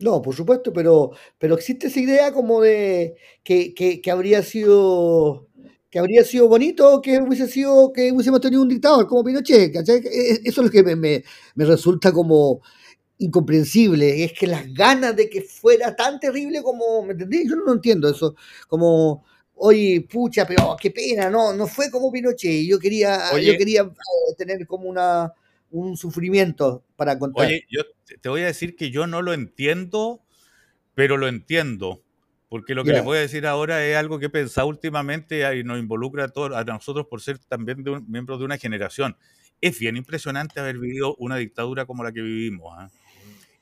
No, por supuesto, pero, pero existe esa idea como de que, que, habría sido que habría sido bonito que hubiese sido que hubiésemos tenido un dictador como Pinochet, e, Eso es lo que me, me, resulta como incomprensible, es que las ganas de que fuera tan terrible como, ¿me entendí? Yo no entiendo eso, como oye, pucha, pero qué pena, no, no fue como Pinochet, yo quería, yo quería eh, tener como una un sufrimiento para contar. Oye, yo te voy a decir que yo no lo entiendo, pero lo entiendo. Porque lo que les voy a decir ahora es algo que he pensado últimamente y nos involucra a, todos, a nosotros por ser también de un, miembros de una generación. Es bien impresionante haber vivido una dictadura como la que vivimos. ¿ah?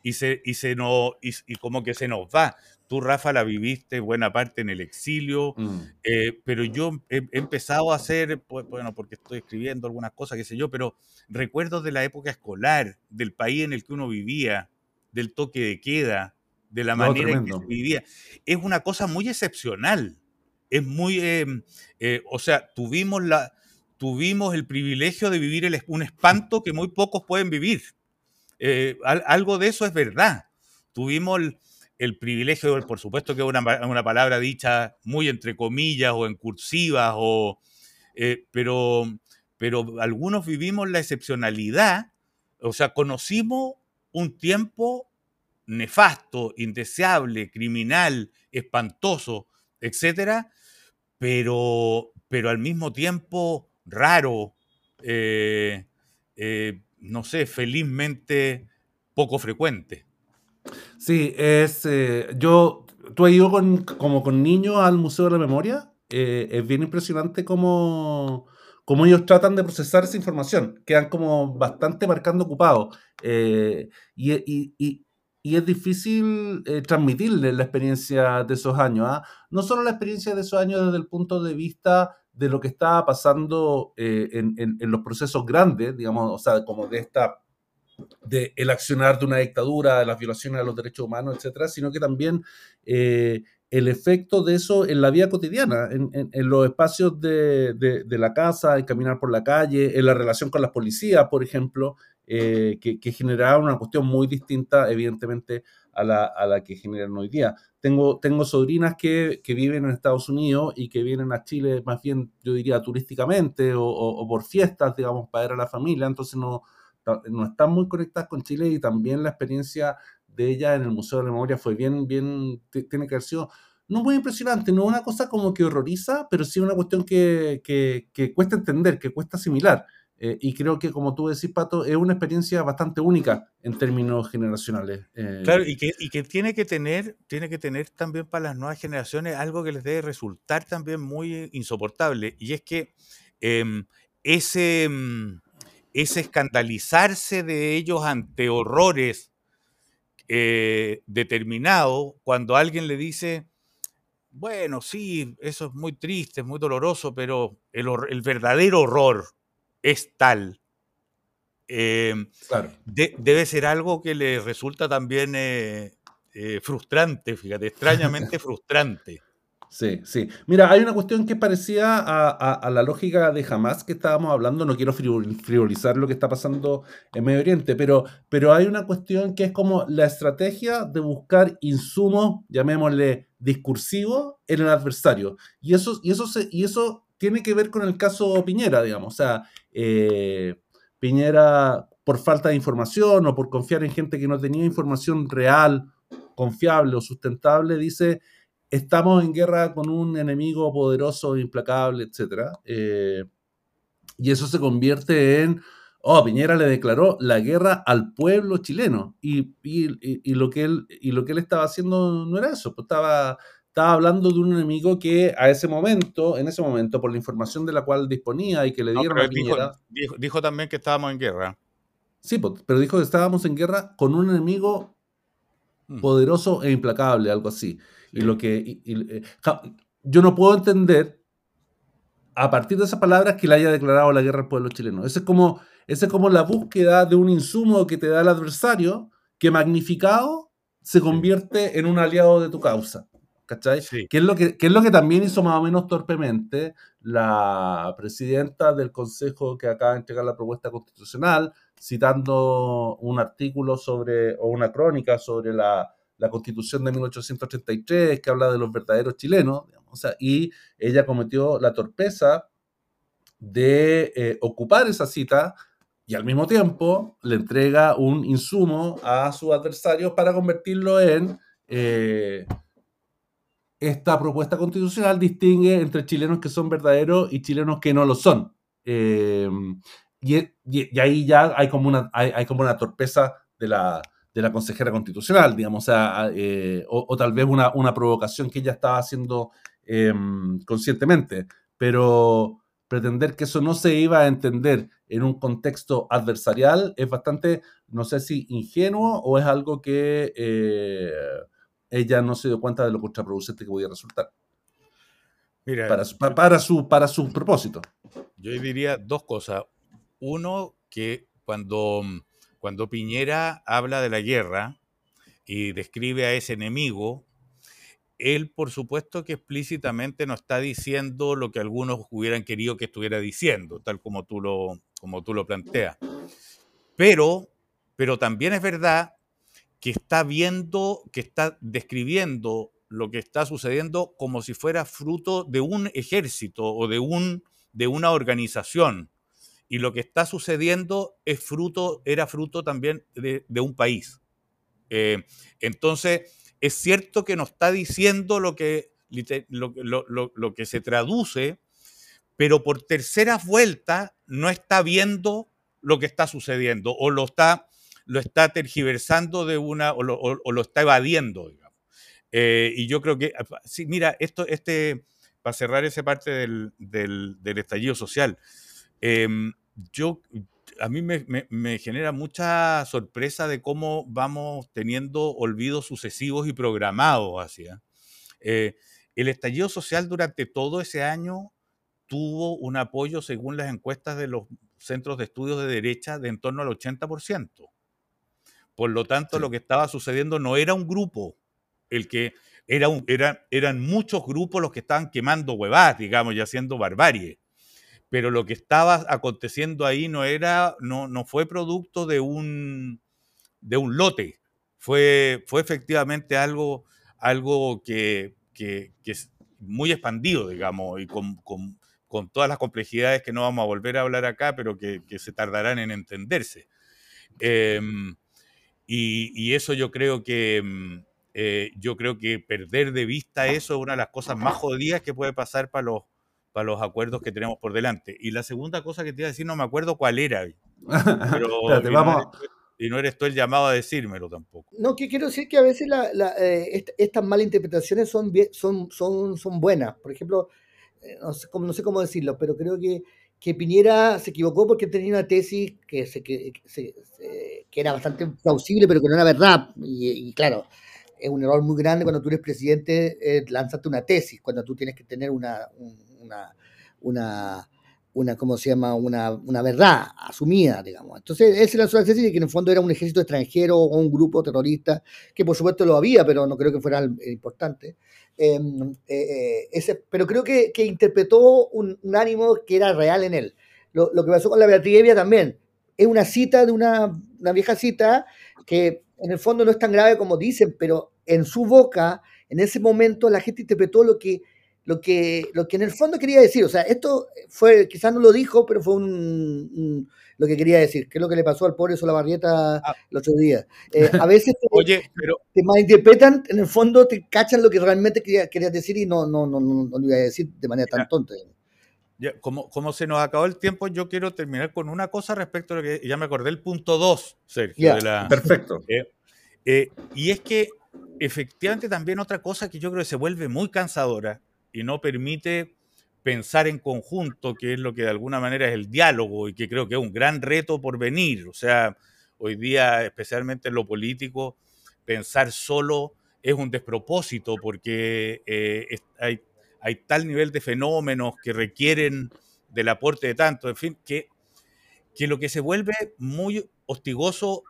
Y, se, y, se y, como que se nos va. Tú, Rafa, la viviste buena parte en el exilio, mm. eh, pero yo he, empezado a hacer, pues, bueno, porque estoy escribiendo algunas cosas, qué sé yo, pero recuerdos de la época escolar, del país en el que uno vivía, del toque de queda, de la manera en que se vivía. Es una cosa muy excepcional. Es muy, em, eh, o sea, tuvimos, la, tuvimos el privilegio de vivir el, un espanto que muy pocos pueden vivir. Eh, algo de eso es verdad. Tuvimos el, privilegio, por supuesto que es una, una, palabra dicha muy entre comillas o en cursivas, o, eh, pero, pero algunos vivimos la excepcionalidad, o sea, conocimos un tiempo nefasto, indeseable, criminal, espantoso, etcétera, pero, pero al mismo tiempo raro, eh, no sé, felizmente poco frecuente. Sí, es. Eh, yo. Tú ido con, como con niños al Museo de la Memoria. es bien impresionante cómo, cómo, ellos tratan de procesar esa información. Quedan como bastante marcando ocupados. y, y es difícil eh, transmitirle la experiencia de esos años. ¿ah? No solo la experiencia de esos años desde el punto de vista de lo que estaba pasando eh, en, los procesos grandes, digamos, o sea, como de esta de el accionar de una dictadura, de las violaciones a los derechos humanos, etcétera, sino que también eh, el efecto de eso en la vida cotidiana, en, los espacios de, de, la casa, en caminar por la calle, en la relación con las policías, por ejemplo, eh, que, que, generaba una cuestión muy distinta, evidentemente, a la, que generan hoy día. Tengo, tengo sobrinas que, que, viven en Estados Unidos y que vienen a Chile más bien, yo diría, turísticamente o, o, por fiestas, digamos, para ir a la familia, entonces no, no están muy conectadas con Chile y también la experiencia de ella en el Museo de la Memoria fue bien, bien, tiene que haber sido no muy impresionante, no una cosa como que horroriza, pero sí una cuestión que, que, que cuesta entender, que cuesta asimilar. Eh, y creo que, como tú decís, Pato, es una experiencia bastante única en términos generacionales. Eh. Claro, y que, y que, tiene, que tener, tiene que tener también para las nuevas generaciones algo que les debe resultar también muy insoportable, y es que em, ese, em, ese escandalizarse de ellos ante horrores eh, determinados, cuando alguien le dice, bueno, sí, eso es muy triste, es muy doloroso, pero el, el verdadero horror, es tal. Em, debe ser algo que le resulta también eh, eh, frustrante, fíjate, extrañamente frustrante. Sí, sí. Mira, hay una cuestión que parecía a, la lógica de jamás que estábamos hablando. No quiero frivolizar lo que está pasando en Medio Oriente, pero, pero hay una cuestión que es como la estrategia de buscar insumos, llamémosle discursivos, en el adversario. Y eso, y eso, se, y eso tiene que ver con el caso Piñera, digamos. O sea, eh, Piñera, por falta de información o por confiar en gente que no tenía información real, confiable o sustentable, dice, estamos en guerra con un enemigo poderoso, implacable, etc. Eh, y eso se convierte en, oh, Piñera le declaró la guerra al pueblo chileno. Y, lo, que él, y lo que él estaba haciendo no era eso, pues estaba, estaba hablando de un enemigo que a ese momento, en ese momento, por la información de la cual disponía y que le dieron a Piñera... Dijo, también que estábamos en guerra. Sí, pero dijo que estábamos en guerra con un enemigo mm. poderoso e implacable, algo así. Y lo que... Eh, yo no puedo entender a partir de esas palabras que le haya declarado la guerra al pueblo chileno. Esa es como, es como la búsqueda de un insumo que te da el adversario que magnificado se convierte en un aliado de tu causa. ¿Cachai? Que, es lo que, es lo que también hizo más o menos torpemente la presidenta del Consejo que acaba de entregar la propuesta constitucional, citando un artículo sobre, o una crónica sobre la, la Constitución de 1833, que habla de los verdaderos chilenos, y ella cometió la torpeza de eh, ocupar esa cita y al mismo tiempo le entrega un insumo a su adversario para convertirlo en eh, esta propuesta constitucional distingue entre chilenos que son verdaderos y chilenos que no lo son. Eh, y, ahí ya hay como una, hay como una torpeza de la, de la consejera constitucional, digamos, eh, o, tal vez una, una, provocación que ella estaba haciendo em, conscientemente, pero pretender que eso no se iba a entender en un contexto adversarial es bastante, no sé si ingenuo o es algo que eh, ella no se dio cuenta de lo contraproducente que podía resultar. Mira, para, su, para, su, para su propósito. Yo diría dos cosas. Uno, que cuando cuando Piñera habla de la guerra y describe a ese enemigo, él por supuesto que explícitamente no está diciendo lo que algunos hubieran querido que estuviera diciendo, tal como tú lo, como tú lo planteas. Pero, pero también es verdad que está viendo, que está describiendo lo que está sucediendo como si fuera fruto de un ejército o de, un, de una organización y lo que está sucediendo es fruto, era fruto también de, un país. Eh, entonces, es cierto que nos está diciendo lo que, lo, que se traduce, pero por tercera vuelta no está viendo lo que está sucediendo o lo está, lo está tergiversando de una o lo, está evadiendo, digamos. Eh, y yo creo que, sí, mira, esto, este, para cerrar esa parte del, del, estallido social, Em, yo, a mí me, genera mucha sorpresa de cómo vamos teniendo olvidos sucesivos y programados hacia. Eh, el estallido social durante todo ese año tuvo un apoyo, según las encuestas de los centros de estudios de derecha, de en torno al 80%. Por lo tanto, lo que estaba sucediendo no era un grupo, el que era un, era, eran muchos grupos los que estaban quemando huevadas, digamos, y haciendo barbarie. Pero lo que estaba aconteciendo ahí no era, no, no fue producto de un, de un lote, fue, fue efectivamente algo, algo que, que, es muy expandido, digamos, y con, con, con, todas las complejidades que no vamos a volver a hablar acá, pero que, que se tardarán en entenderse. Em, y, y, eso yo creo que... Em, eh, yo creo que perder de vista eso es una de las cosas más jodidas que puede pasar para los, para los acuerdos que tenemos por delante. Y la segunda cosa que te iba a decir, no me acuerdo cuál era. Pero, y, no y, no eres tú el llamado a decírmelo tampoco. No, que quiero decir que a veces eh, estas malas interpretaciones son, son, son, son buenas. Por ejemplo, eh, no sé, no sé cómo decirlo, pero creo que, que Piñera se equivocó porque tenía una tesis que, se, que, era bastante plausible, pero que no era verdad. Y, claro, es un error muy grande cuando tú eres presidente eh, lanzarte una tesis, cuando tú tienes que tener una, una, una, una ¿cómo se llama? Una, una verdad asumida, digamos. Entonces, él se lanzó la tesis de que en el fondo era un ejército extranjero o un grupo terrorista, que por supuesto lo había, pero no creo que fuera importante. Em, eh, eh, ese, pero creo que, que interpretó un, ánimo que era real en él. Lo, lo que pasó con la Beatriz Evia también. Es una cita de una, una vieja cita que en el fondo no es tan grave como dicen, pero en su boca, en ese momento, la gente interpretó lo que lo que, lo que en el fondo quería decir. O sea, esto fue, quizás no lo dijo, pero fue un, lo que quería decir, que es lo que le pasó al pobre Solabarrieta ah. el otro día. Eh, a veces te, Oye, pero... te malinterpretan, en el fondo te cachan lo que realmente querías decir y no, no, no, no, lo iba a decir de manera tan tonta. Ya, como, como se nos acabó el tiempo, yo quiero terminar con una cosa respecto a lo que ya me acordé, el punto 2, Sergio. De la, Perfecto. Eh, eh, y es que efectivamente también otra cosa que yo creo que se vuelve muy cansadora y no permite pensar en conjunto, que es lo que de alguna manera es el diálogo y que creo que es un gran reto por venir. O sea, hoy día, especialmente en lo político, pensar solo es un despropósito porque eh, hay, hay, tal nivel de fenómenos que requieren del aporte de tanto, en fin, que, que lo que se vuelve muy hostigoso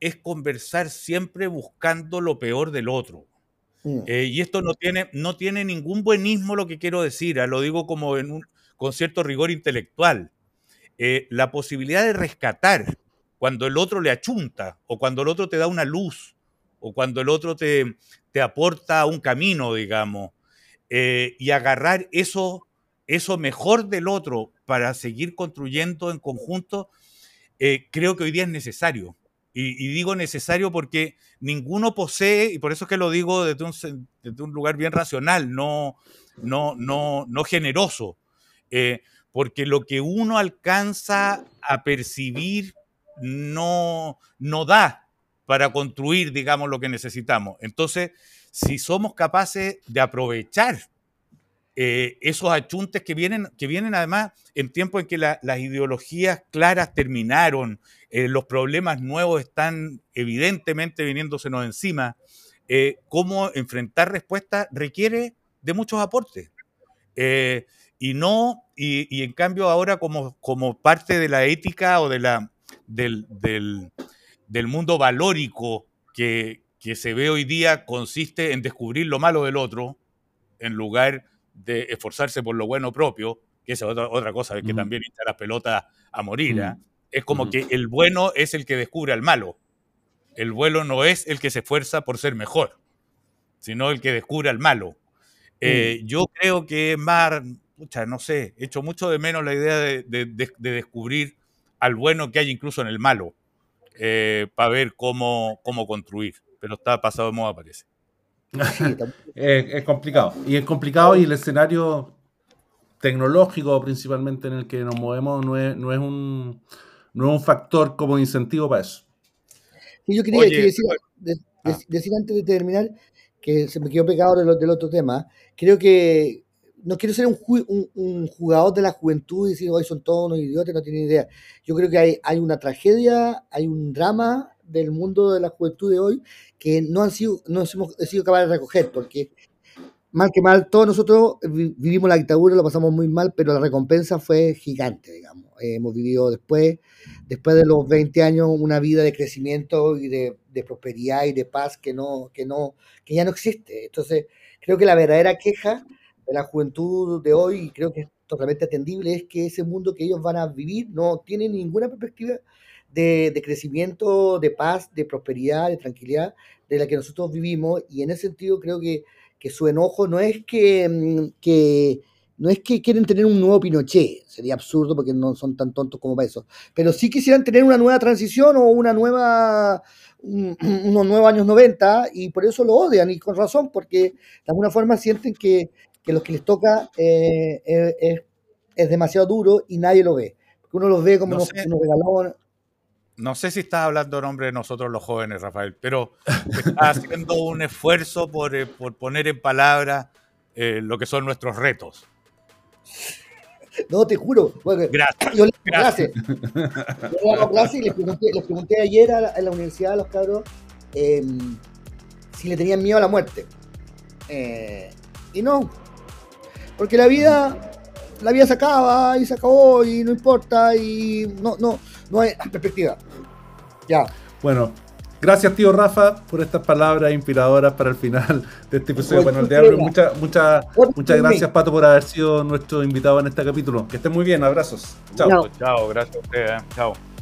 es conversar siempre buscando lo peor del otro. Mm. Eh, y esto no tiene, no tiene ningún buenismo lo que quiero decir, ah, lo digo como con cierto rigor intelectual. Eh, la posibilidad de rescatar cuando el otro le achunta, o cuando el otro te da una luz, o cuando el otro te, te aporta un camino, digamos, eh, y agarrar eso, eso mejor del otro para seguir construyendo en conjunto, creo que hoy día es necesario. Y, digo necesario porque ninguno posee, y por eso es que lo digo desde un, un lugar bien racional, no, no, no, no generoso. Eh, porque lo que uno alcanza a percibir no, no da para construir, digamos, lo que necesitamos. Entonces, si somos capaces de aprovechar eh, esos achuntes que vienen, que vienen además en tiempos en que las ideologías claras terminaron, eh, los problemas nuevos están evidentemente viniéndosenos encima, eh, cómo enfrentar respuestas requiere de muchos aportes. y no, y, en cambio ahora como, como parte de la ética o de la, del, del, mundo valórico que, que se ve hoy día consiste en descubrir lo malo del otro en lugar de esforzarse por lo bueno propio, que es otra, otra cosa, que también echa las pelotas a morir. ¿ah? Es como que el bueno es el que descubre al malo. El bueno no es el que se esfuerza por ser mejor, sino el que descubre al malo. Eh, yo creo que más, no sé, echo mucho de menos la idea de, descubrir al bueno que hay incluso en el malo, eh, para ver cómo, cómo construir. Pero está pasado de moda, parece. es, complicado. Y es complicado y el escenario tecnológico principalmente en el que nos movemos no es, un, un factor como incentivo para eso. yo quería, decir, ah. decir, antes de terminar que se me quedó pegado del, del otro tema. Creo que no quiero ser un, un, jugador de la juventud y decir, hoy son todos unos idiotas, no tienen idea. Yo creo que hay, hay una tragedia, hay un drama del mundo de la juventud de hoy que no han sido, no hemos sido capaces de recoger, porque mal que mal, todos nosotros vivimos la dictadura, lo pasamos muy mal, pero la recompensa fue gigante, digamos. hemos vivido después, después de los 20 años, una vida de crecimiento y de, de, prosperidad y de paz que no, que no, que ya no existe. Entonces, creo que la verdadera queja de la juventud de hoy, y creo que es totalmente atendible, es que ese mundo que ellos van a vivir no tiene ninguna perspectiva de, crecimiento, de paz, de prosperidad, de tranquilidad de la que nosotros vivimos y en ese sentido creo que, su enojo no es que, mm, que, no es que quieren tener un nuevo Pinochet, sería absurdo porque no son tan tontos como para eso, pero sí quisieran tener una nueva transición o una nueva, unos nuevos años 90 y por eso lo odian y con razón, porque de alguna forma sienten que, que lo que les toca eh, es, es, demasiado duro y nadie lo ve, porque uno los ve como unos, unos regalones no sé si estás hablando en nombre de nosotros los jóvenes, Rafael, pero estás haciendo un esfuerzo por, eh, poner en palabras eh, lo que son nuestros retos. No, te juro. gracias. Yo le gracias. Yo clase y les pregunté, ayer a la, universidad a los cabros em, si le tenían miedo a la muerte. Eh, y no. Porque la vida, la vida se acaba y se acabó y no importa y no, no, no hay perspectiva. Ya. Bueno, gracias tío Rafa por estas palabras inspiradoras para el final de este episodio Bueno, el Diablo. Muchas muchas muchas gracias Pato por haber sido nuestro invitado en este capítulo. Que estén muy bien, abrazos. Chao. Chao, gracias a ustedes. ¿eh? Chao.